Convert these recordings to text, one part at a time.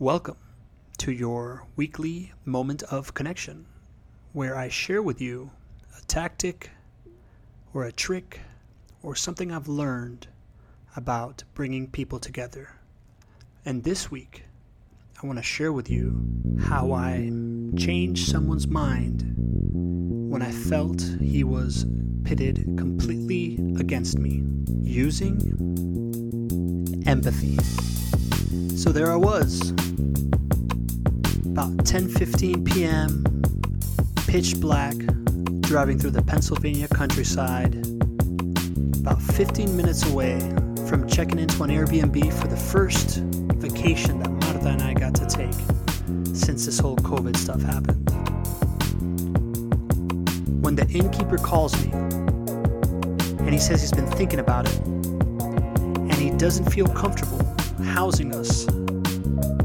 Welcome to your weekly moment of connection, where I share with you a tactic or a trick or something I've learned about bringing people together. And this week, I want to share with you how I changed someone's mind when I felt he was pitted completely against me using empathy. So there I was, about 10:15 p.m., pitch black, driving through the Pennsylvania countryside, about 15 minutes away from checking into an Airbnb for the first vacation that Marta and I got to take since this whole COVID stuff happened. When the innkeeper calls me and he says he's been thinking about it and he doesn't feel comfortable housing us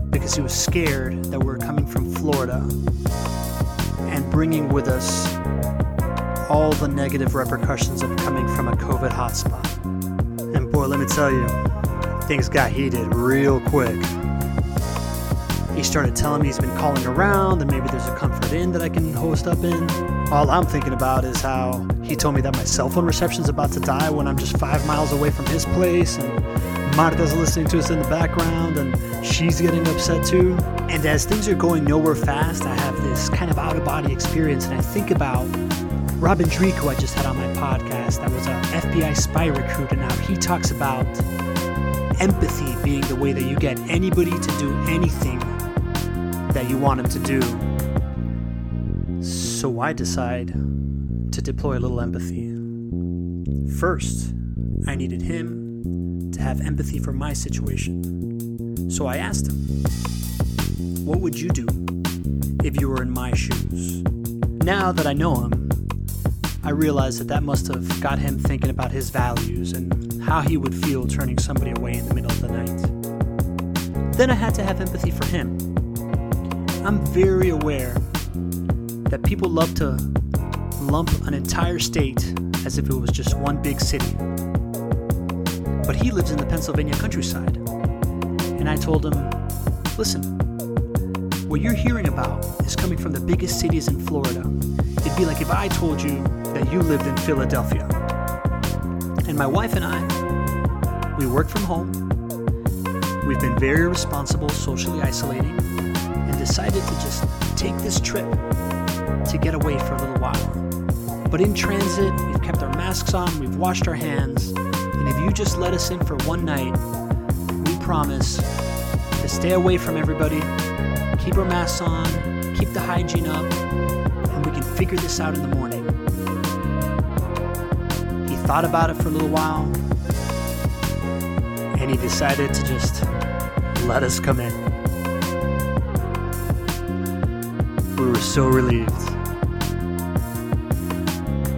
because he was scared that we are coming from Florida and bringing with us all the negative repercussions of coming from a COVID hotspot. And boy, let me tell you, things got heated real quick. He started telling me he's been calling around and maybe there's a comfort inn that I can host up in. All I'm thinking about is how he told me that my cell phone reception's about to die when I'm just five miles away from his place and Marta's listening to us in the background and she's getting upset too. And as things are going nowhere fast, I have this kind of out of body experience and I think about Robin Dreeke, who I just had on my podcast, that was a FBI spy recruit, and now he talks about empathy being the way that you get anybody to do anything that you want them to do. So I decide to deploy a little empathy. First, I needed him to have empathy for my situation. So I asked him, What would you do if you were in my shoes? Now that I know him, I realize that that must have got him thinking about his values and how he would feel turning somebody away in the middle of the night. Then I had to have empathy for him I'm very aware that people love to lump an entire state as if it was just one big city. But he lives in the Pennsylvania countryside. And I told him, listen, what you're hearing about is coming from the biggest cities in Florida. It'd be like if I told you that you lived in Philadelphia. And my wife and I, we work from home. We've been very responsible, socially isolating and decided to just take this trip to get away for a little while. But in transit, we've kept our masks on, we've washed our hands, and if you just let us in for one night, we promise to stay away from everybody, keep our masks on, keep the hygiene up, and we can figure this out in the morning. He thought about it for a little while, and he decided to just let us come in. We were so relieved.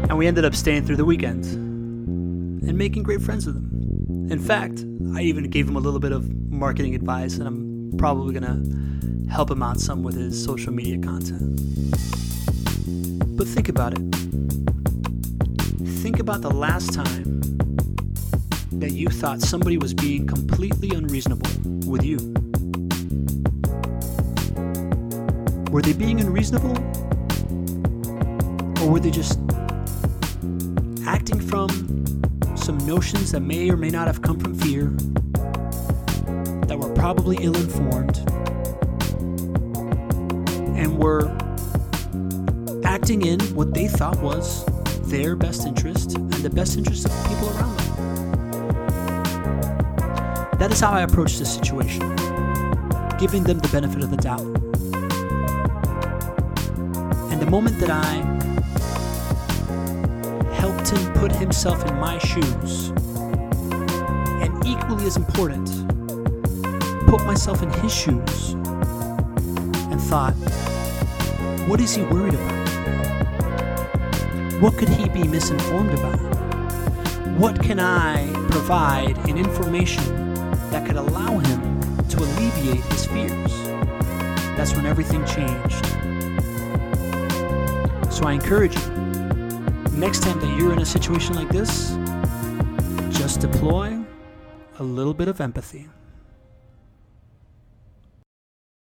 And we ended up staying through the weekend and making great friends with him. In fact, I even gave him a little bit of marketing advice, and I'm probably gonna help him out some with his social media content. But think about it. Think about the last time that you thought somebody was being completely unreasonable with you. Were they being unreasonable? Or were they just acting from some notions that may or may not have come from fear, that were probably ill informed, and were acting in what they thought was their best interest and the best interest of the people around them? That is how I approach this situation, giving them the benefit of the doubt. And the moment that I him put himself in my shoes, and equally as important, put myself in his shoes and thought, what is he worried about? What could he be misinformed about? What can I provide in information that could allow him to alleviate his fears? That's when everything changed. So I encourage you, next time that you're in a situation like this, just deploy a little bit of empathy.